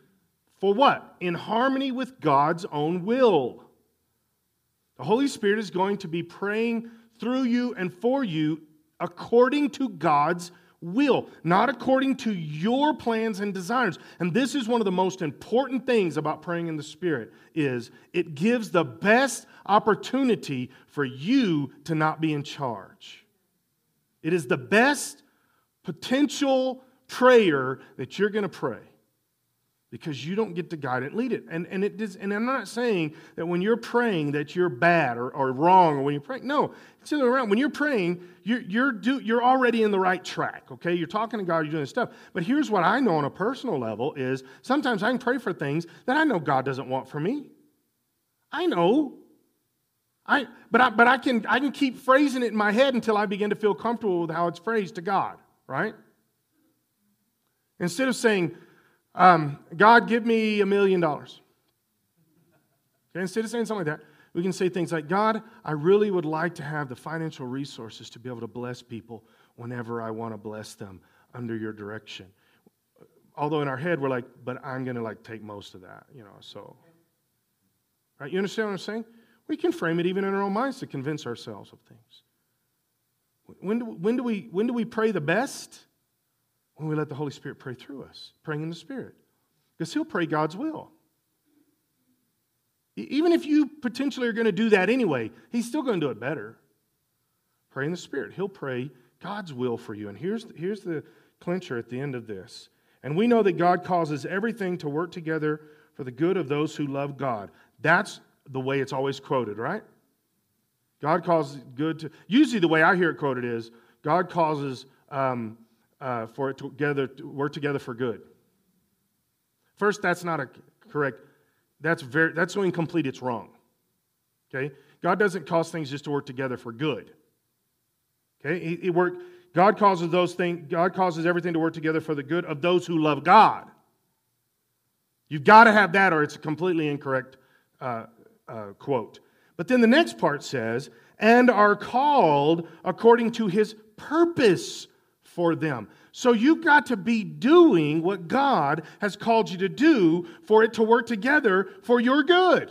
for what? In harmony with God's own will. The Holy Spirit is going to be praying through you and for you according to God's will, not according to your plans and desires. And this is one of the most important things about praying in the Spirit is it gives the best opportunity for you to not be in charge. It is the best potential prayer that you're going to pray because you don't get to guide it lead it. And, and, it does, and I'm not saying that when you're praying that you're bad or, or wrong or when you're praying. No, it's the other way around. When you're praying, you're, you're, do, you're already in the right track, okay? You're talking to God, you're doing stuff. But here's what I know on a personal level is sometimes I can pray for things that I know God doesn't want for me. I know. I, but I, but I, can, I can keep phrasing it in my head until I begin to feel comfortable with how it's phrased to God, right? Instead of saying, um, God, give me a million dollars. Okay, instead of saying something like that, we can say things like, God, I really would like to have the financial resources to be able to bless people whenever I want to bless them under your direction. Although in our head we're like, but I'm going to like take most of that, you know, so. Right? You understand what I'm saying? We can frame it even in our own minds to convince ourselves of things. When do, when do, we, when do we pray the best? When we let the Holy Spirit pray through us, praying in the Spirit. Because He'll pray God's will. Even if you potentially are going to do that anyway, He's still going to do it better. Pray in the Spirit. He'll pray God's will for you. And here's, here's the clincher at the end of this. And we know that God causes everything to work together for the good of those who love God. That's the way it's always quoted, right? God causes good to. Usually, the way I hear it quoted is God causes um, uh, for it together to work together for good. First, that's not a correct. That's very that's so incomplete. It's wrong. Okay, God doesn't cause things just to work together for good. Okay, he, he work. God causes those things. God causes everything to work together for the good of those who love God. You've got to have that, or it's a completely incorrect uh, uh, quote. But then the next part says, "and are called according to His purpose for them. So you've got to be doing what God has called you to do for it to work together for your good.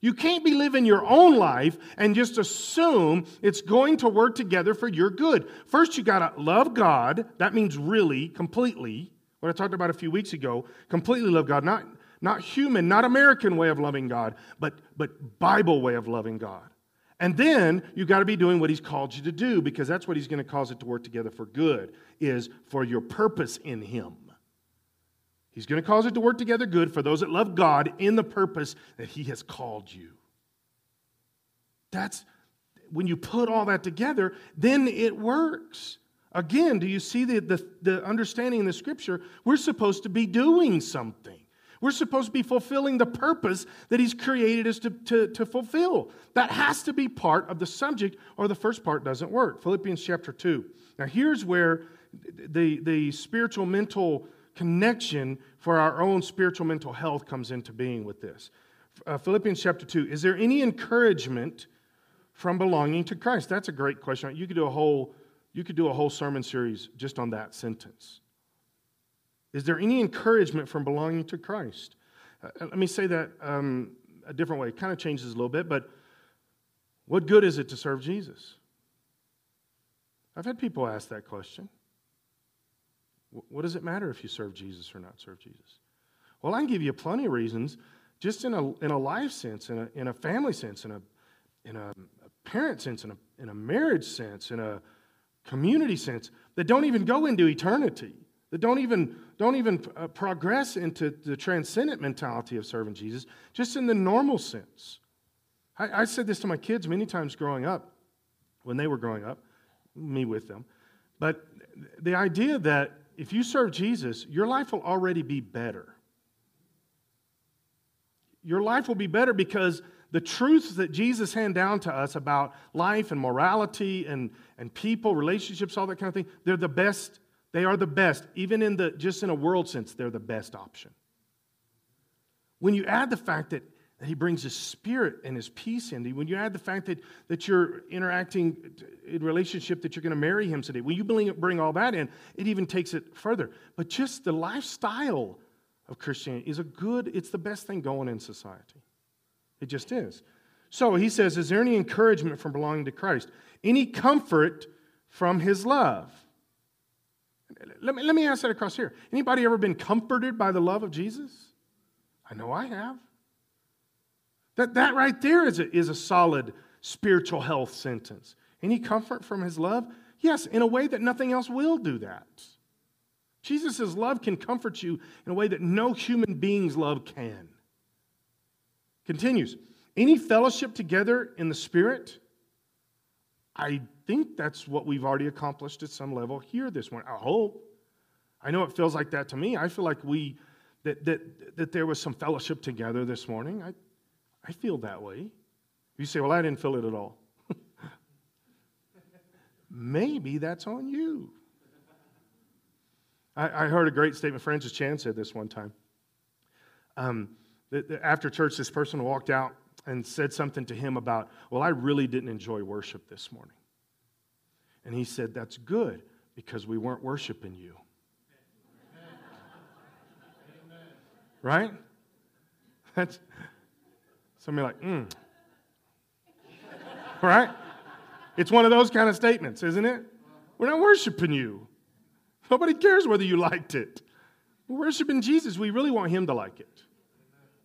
You can't be living your own life and just assume it's going to work together for your good. First, you got to love God. That means really, completely. What I talked about a few weeks ago completely love God. Not, not human, not American way of loving God, but, but Bible way of loving God. And then you've got to be doing what he's called you to do because that's what he's going to cause it to work together for good, is for your purpose in him. He's going to cause it to work together good for those that love God in the purpose that he has called you. That's when you put all that together, then it works. Again, do you see the, the, the understanding in the scripture? We're supposed to be doing something. We're supposed to be fulfilling the purpose that He's created us to, to, to fulfill. That has to be part of the subject, or the first part doesn't work. Philippians chapter 2. Now, here's where the, the spiritual mental connection for our own spiritual mental health comes into being with this. Uh, Philippians chapter 2. Is there any encouragement from belonging to Christ? That's a great question. You could do a whole, you could do a whole sermon series just on that sentence. Is there any encouragement from belonging to Christ? Uh, let me say that um, a different way. It kind of changes a little bit, but what good is it to serve Jesus? I've had people ask that question. What does it matter if you serve Jesus or not serve Jesus? Well, I can give you plenty of reasons, just in a, in a life sense, in a, in a family sense, in a, in a, a parent sense, in a, in a marriage sense, in a community sense that don't even go into eternity, that don't even, don't even uh, progress into the transcendent mentality of serving Jesus, just in the normal sense. I, I said this to my kids many times growing up, when they were growing up, me with them. But the idea that if you serve Jesus, your life will already be better. Your life will be better because the truths that Jesus handed down to us about life and morality and, and people, relationships, all that kind of thing, they're the best. They are the best. Even in the just in a world sense, they're the best option. When you add the fact that he brings his spirit and his peace in. When you add the fact that, that you're interacting in relationship that you're going to marry him today, when you bring, bring all that in, it even takes it further. But just the lifestyle of Christianity is a good, it's the best thing going in society. It just is. So he says, Is there any encouragement from belonging to Christ? Any comfort from his love? Let me, let me ask that across here. Anybody ever been comforted by the love of Jesus? I know I have. That, that right there is a, is a solid spiritual health sentence. Any comfort from his love? Yes, in a way that nothing else will do that. Jesus' love can comfort you in a way that no human being's love can. Continues. Any fellowship together in the Spirit? I think that's what we've already accomplished at some level here this morning. I hope. I know it feels like that to me. I feel like we that that that there was some fellowship together this morning. I I feel that way. You say, Well, I didn't feel it at all. Maybe that's on you. I, I, heard a great statement. Francis Chan said this one time. Um, after church, this person walked out and said something to him about, Well, I really didn't enjoy worship this morning. And he said, That's good because we weren't worshiping you. Right? That's, Somebody like, mm. right? It's one of those kind of statements, isn't it? We're not worshiping you. Nobody cares whether you liked it. We're worshiping Jesus. We really want him to like it.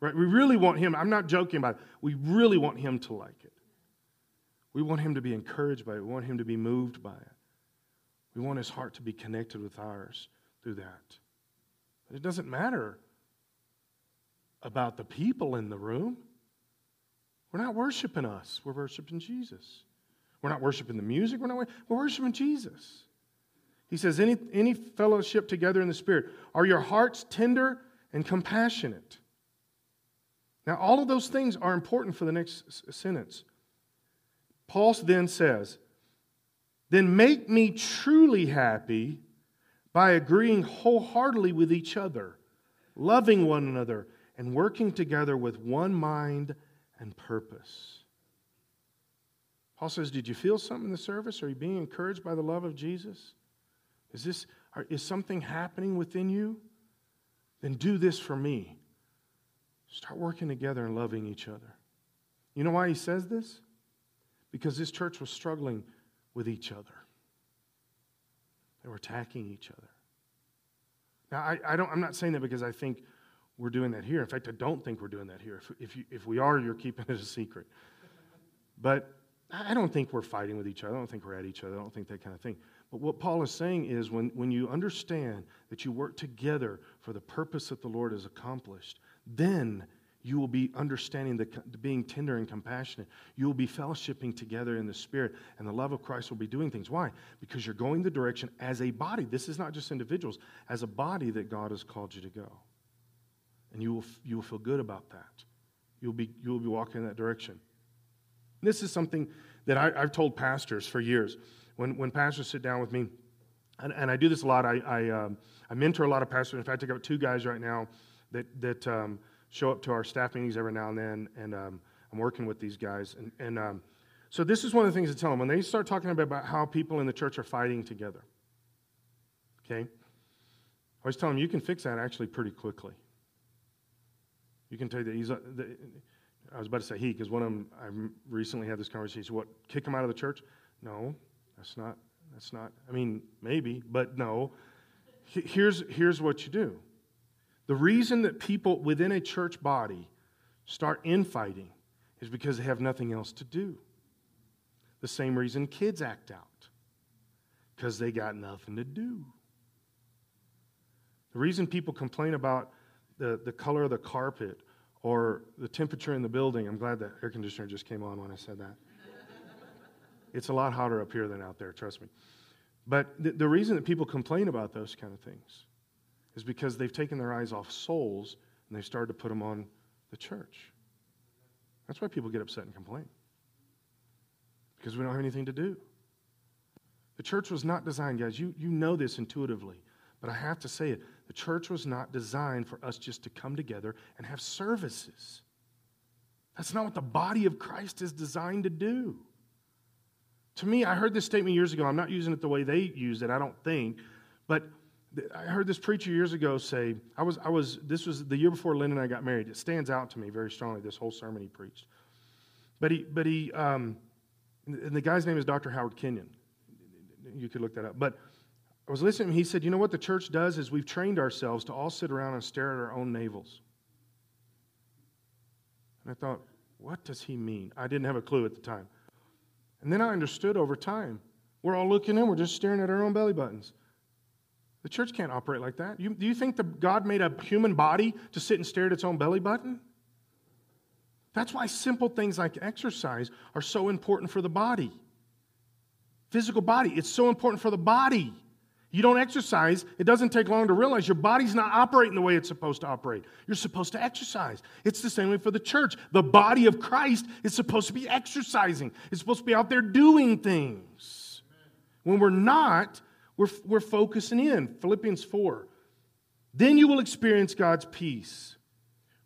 Right? We really want him. I'm not joking about it. We really want him to like it. We want him to be encouraged by it. We want him to be moved by it. We want his heart to be connected with ours through that. It doesn't matter about the people in the room. We're not worshiping us, we're worshiping Jesus. We're not worshiping the music, we're, not, we're worshiping Jesus. He says, any, any fellowship together in the Spirit. Are your hearts tender and compassionate? Now, all of those things are important for the next sentence. Paul then says, Then make me truly happy by agreeing wholeheartedly with each other, loving one another, and working together with one mind and purpose. Paul says, Did you feel something in the service? Are you being encouraged by the love of Jesus? Is, this, is something happening within you? Then do this for me. Start working together and loving each other. You know why he says this? Because this church was struggling with each other. They were attacking each other. Now, I, I don't, I'm not saying that because I think we're doing that here. In fact, I don't think we're doing that here. If, if, you, if we are, you're keeping it a secret. But I don't think we're fighting with each other. I don't think we're at each other. I don't think that kind of thing. But what Paul is saying is when, when you understand that you work together for the purpose that the Lord has accomplished, then you will be understanding the, being tender and compassionate. You will be fellowshipping together in the Spirit, and the love of Christ will be doing things. Why? Because you're going the direction as a body. This is not just individuals, as a body that God has called you to go and you will, you will feel good about that. You'll be, you'll be walking in that direction. This is something that I, have told pastors for years. When, when pastors sit down with me, and, and I do this a lot, I, I, um, I, mentor a lot of pastors. In fact, I've got two guys right now that, that um, show up to our staff meetings every now and then, and um, I'm working with these guys. And, and um, so this is one of the things I tell them when they start talking about how people in the church are fighting together. Okay? I always tell them you can fix that actually pretty quickly. You can tell that he's. Uh, the, I was about to say he because one of them I recently had this conversation. What kick him out of the church? No, that's not. That's not. I mean, maybe, but no. Here's here's what you do. The reason that people within a church body start infighting is because they have nothing else to do. The same reason kids act out. Because they got nothing to do. The reason people complain about the, the color of the carpet or the temperature in the building, I'm glad the air conditioner just came on when I said that. it's a lot hotter up here than out there, trust me. But the, the reason that people complain about those kind of things is because they've taken their eyes off souls and they've started to put them on the church. That's why people get upset and complain. Because we don't have anything to do. The church was not designed, guys, you, you know this intuitively, but I have to say it. The church was not designed for us just to come together and have services. That's not what the body of Christ is designed to do. To me, I heard this statement years ago. I'm not using it the way they use it, I don't think, but I heard this preacher years ago say, I was, I was, this was the year before Lynn and I got married. It stands out to me very strongly, this whole sermon he preached. But he, but he, um, and the guy's name is Dr. Howard Kenyon. You could look that up. But I was listening. He said, You know what the church does is we've trained ourselves to all sit around and stare at our own navels. And I thought, What does he mean? I didn't have a clue at the time. And then I understood over time. We're all looking in, we're just staring at our own belly buttons. The church can't operate like that. You, do you think that God made a human body to sit and stare at its own belly button? That's why simple things like exercise are so important for the body. Physical body, it's so important for the body. You don't exercise, it doesn't take long to realize your body's not operating the way it's supposed to operate. You're supposed to exercise. It's the same way for the church. The body of Christ is supposed to be exercising, it's supposed to be out there doing things. When we're not, we're, we're focusing in. Philippians 4. Then you will experience God's peace,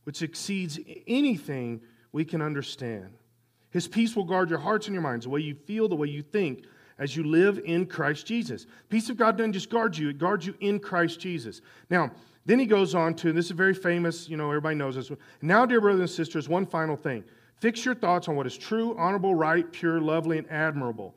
which exceeds anything we can understand. His peace will guard your hearts and your minds, the way you feel, the way you think, as you live in Christ Jesus. Peace of God doesn't just guard you, it guards you in Christ Jesus. Now, then he goes on to, and this is very famous, you know, everybody knows this. Now, dear brothers and sisters, one final thing. Fix your thoughts on what is true, honorable, right, pure, lovely, and admirable.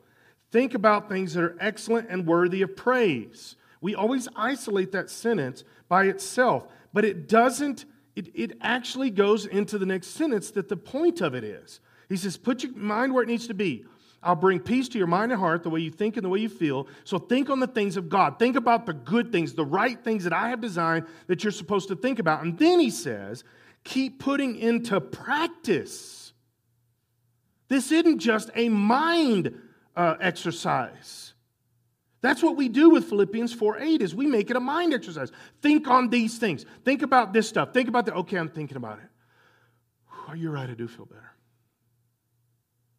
Think about things that are excellent and worthy of praise. We always isolate that sentence by itself, but it doesn't, it, it actually goes into the next sentence that the point of it is. He says, Put your mind where it needs to be. I'll bring peace to your mind and heart, the way you think and the way you feel. So think on the things of God. Think about the good things, the right things that I have designed that you're supposed to think about. And then he says, keep putting into practice. This isn't just a mind uh, exercise. That's what we do with Philippians 4 8 is we make it a mind exercise. Think on these things. Think about this stuff. Think about that. Okay, I'm thinking about it. Whew, you're right, I do feel better.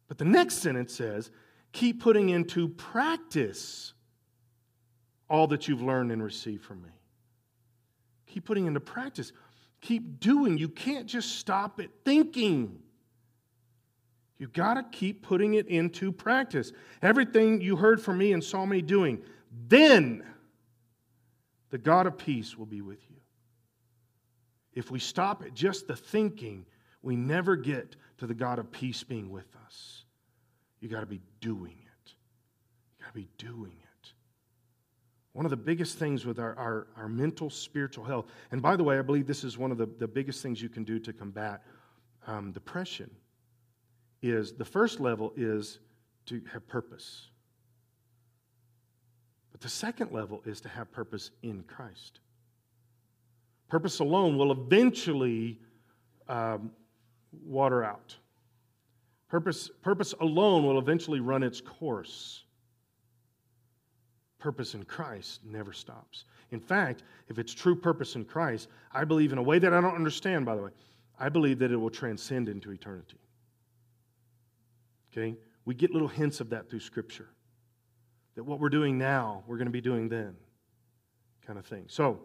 But the next sentence says, keep putting into practice all that you've learned and received from me. Keep putting into practice. Keep doing. You can't just stop at thinking. You got to keep putting it into practice. Everything you heard from me and saw me doing, then the God of peace will be with you. If we stop at just the thinking, we never get to the God of peace being with us. You got to be doing it. You got to be doing it. One of the biggest things with our, our, our, mental, spiritual health, and by the way, I believe this is one of the, the biggest things you can do to combat um, depression is the first level is to have purpose. But the second level is to have purpose in Christ. Purpose alone will eventually um, water out. Purpose, purpose alone will eventually run its course. Purpose in Christ never stops. In fact, if it's true purpose in Christ, I believe in a way that I don't understand, by the way, I believe that it will transcend into eternity. Okay? We get little hints of that through Scripture. That what we're doing now, we're going to be doing then, kind of thing. So,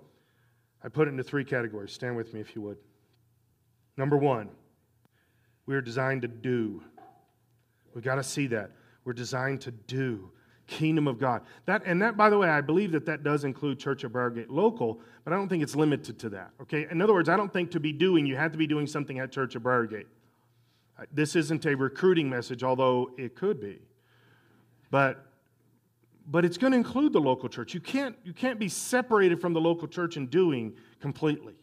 I put it into three categories. Stand with me if you would. Number one, we are designed to do. We've got to see that. We're designed to do. Kingdom of God. That and that, by the way, I believe that that does include Church of Briargate local, but I don't think it's limited to that. Okay. In other words, I don't think to be doing you have to be doing something at Church of Briargate. This isn't a recruiting message, although it could be. But but it's going to include the local church. You can't, you can't be separated from the local church in doing completely.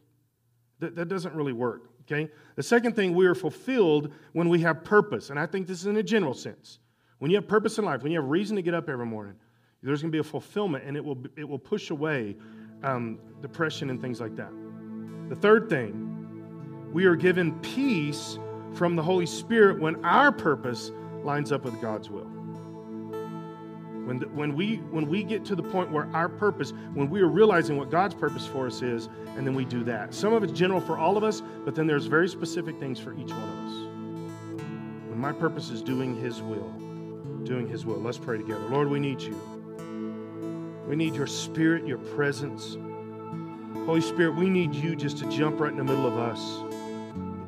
That, that doesn't really work, okay? The second thing, we are fulfilled when we have purpose. And I think this is in a general sense. When you have purpose in life, when you have reason to get up every morning, There's going to be a fulfillment, and it will, it will push away um, depression and things like that. The third thing, we are given peace from the Holy Spirit when our purpose lines up with God's will. When, the, when, we, when we get to the point where our purpose, when we are realizing what God's purpose for us is, and then we do that. Some of it's general for all of us, but then there's very specific things for each one of us. When my purpose is doing His will, doing His will. Let's pray together. Lord, we need you. We need your spirit, your presence. Holy Spirit, we need you just to jump right in the middle of us.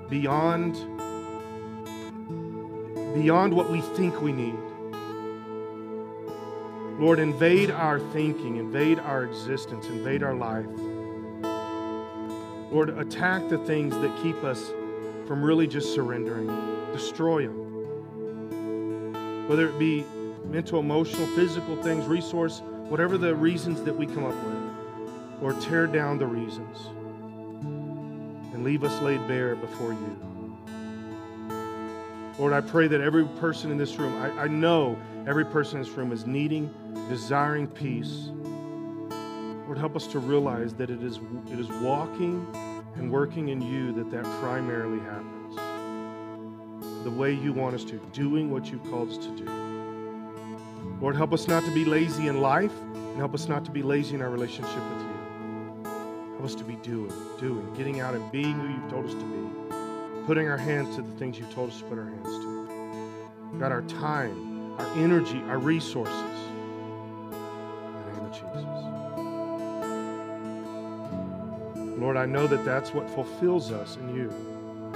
Beyond beyond what we think we need. Lord, invade our thinking, invade our existence, invade our life. Lord, attack the things that keep us from really just surrendering. Destroy them. Whether it be mental, emotional, physical things, resource, whatever the reasons that we come up with. or tear down the reasons and leave us laid bare before you. Lord, I pray that every person in this room, I, I know every person in this room is needing, desiring peace. Lord, help us to realize that it is, it is walking and working in you that that primarily happens. The way you want us to, doing what you've called us to do. Lord, help us not to be lazy in life and help us not to be lazy in our relationship with you. Help us to be doing, doing, getting out and being who you've told us to be putting our hands to the things you've told us to put our hands to. God, our time, our energy, our resources. In the name of Jesus. Lord, I know that that's what fulfills us in you.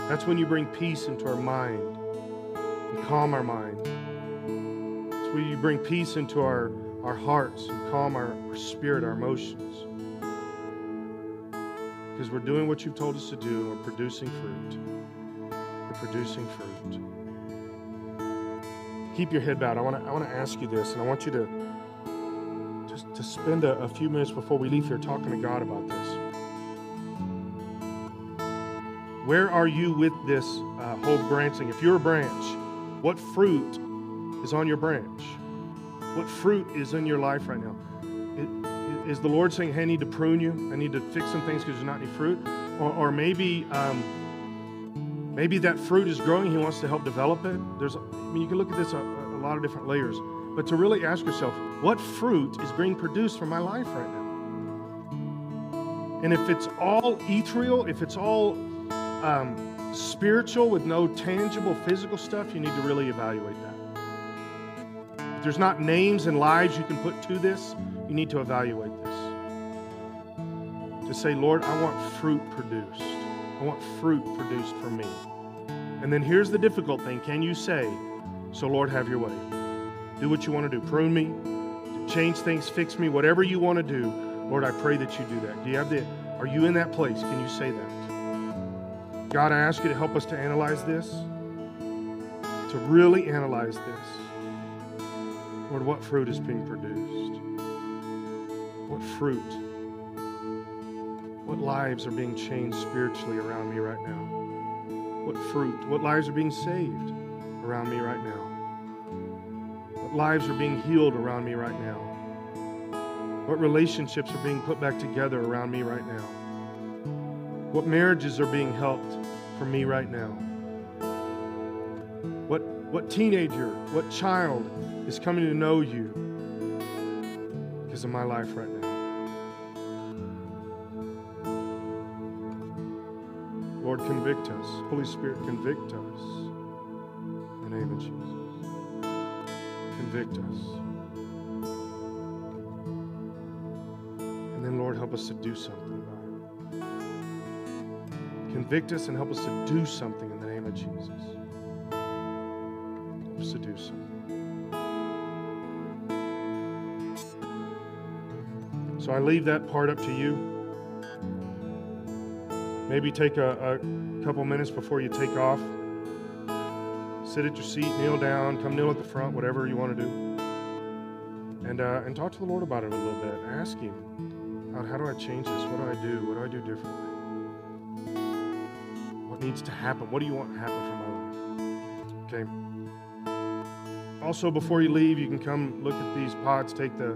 That's when you bring peace into our mind and calm our mind. It's when you bring peace into our, our hearts and calm our, our spirit, our emotions. Because we're doing what you've told us to do and we're producing fruit producing fruit. Keep your head bowed. I want to I want to ask you this, and I want you to just to spend a, a few minutes before we leave here talking to God about this. Where are you with this uh, whole branching? If you're a branch, what fruit is on your branch? What fruit is in your life right now? It, is the Lord saying, "Hey, I need to prune you. I need to fix some things because there's not any fruit," or, or maybe um, Maybe that fruit is growing. He wants to help develop it. There's, I mean, you can look at this a, a lot of different layers. But to really ask yourself, what fruit is being produced from my life right now? And if it's all ethereal, if it's all um, spiritual with no tangible physical stuff, you need to really evaluate that. If there's not names and lives you can put to this, you need to evaluate this. To say, Lord, I want fruit produced. I want fruit produced for me. And then here's the difficult thing can you say, So, Lord, have your way? Do what you want to do. Prune me, change things, fix me, whatever you want to do. Lord, I pray that you do that. Do you have the, are you in that place? Can you say that? God, I ask you to help us to analyze this, to really analyze this. Lord, what fruit is being produced? What fruit? What lives are being changed spiritually around me right now? What fruit? What lives are being saved around me right now? What lives are being healed around me right now? What relationships are being put back together around me right now? What marriages are being helped for me right now? What, what teenager, what child is coming to know you because of my life right now? Lord, convict us. Holy Spirit, convict us. In the name of Jesus. Convict us. And then, Lord, help us to do something about it. Convict us and help us to do something in the name of Jesus. Help us to do something. So I leave that part up to you. Maybe take a, a couple minutes before you take off. Sit at your seat, kneel down, come kneel at the front, whatever you want to do. And, uh, and talk to the Lord about it a little bit. Ask Him, God, how do I change this? What do I do? What do I do differently? What needs to happen? What do you want to happen for my life? Okay? Also, before you leave, you can come look at these pots, take the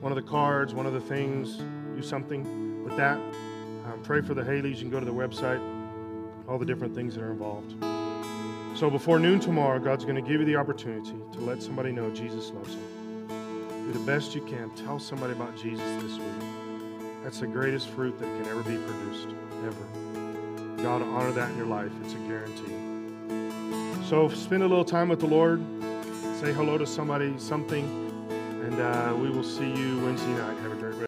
one of the cards, one of the things, do something with that. Um, pray for the Haleys. You can go to the website, all the different things that are involved. So before noon tomorrow, God's going to give you the opportunity to let somebody know Jesus loves them. Do the best you can. Tell somebody about Jesus this week. That's the greatest fruit that can ever be produced, ever. God will honor that in your life. It's a guarantee. So spend a little time with the Lord. Say hello to somebody, something, and uh, we will see you Wednesday night. Have a great rest.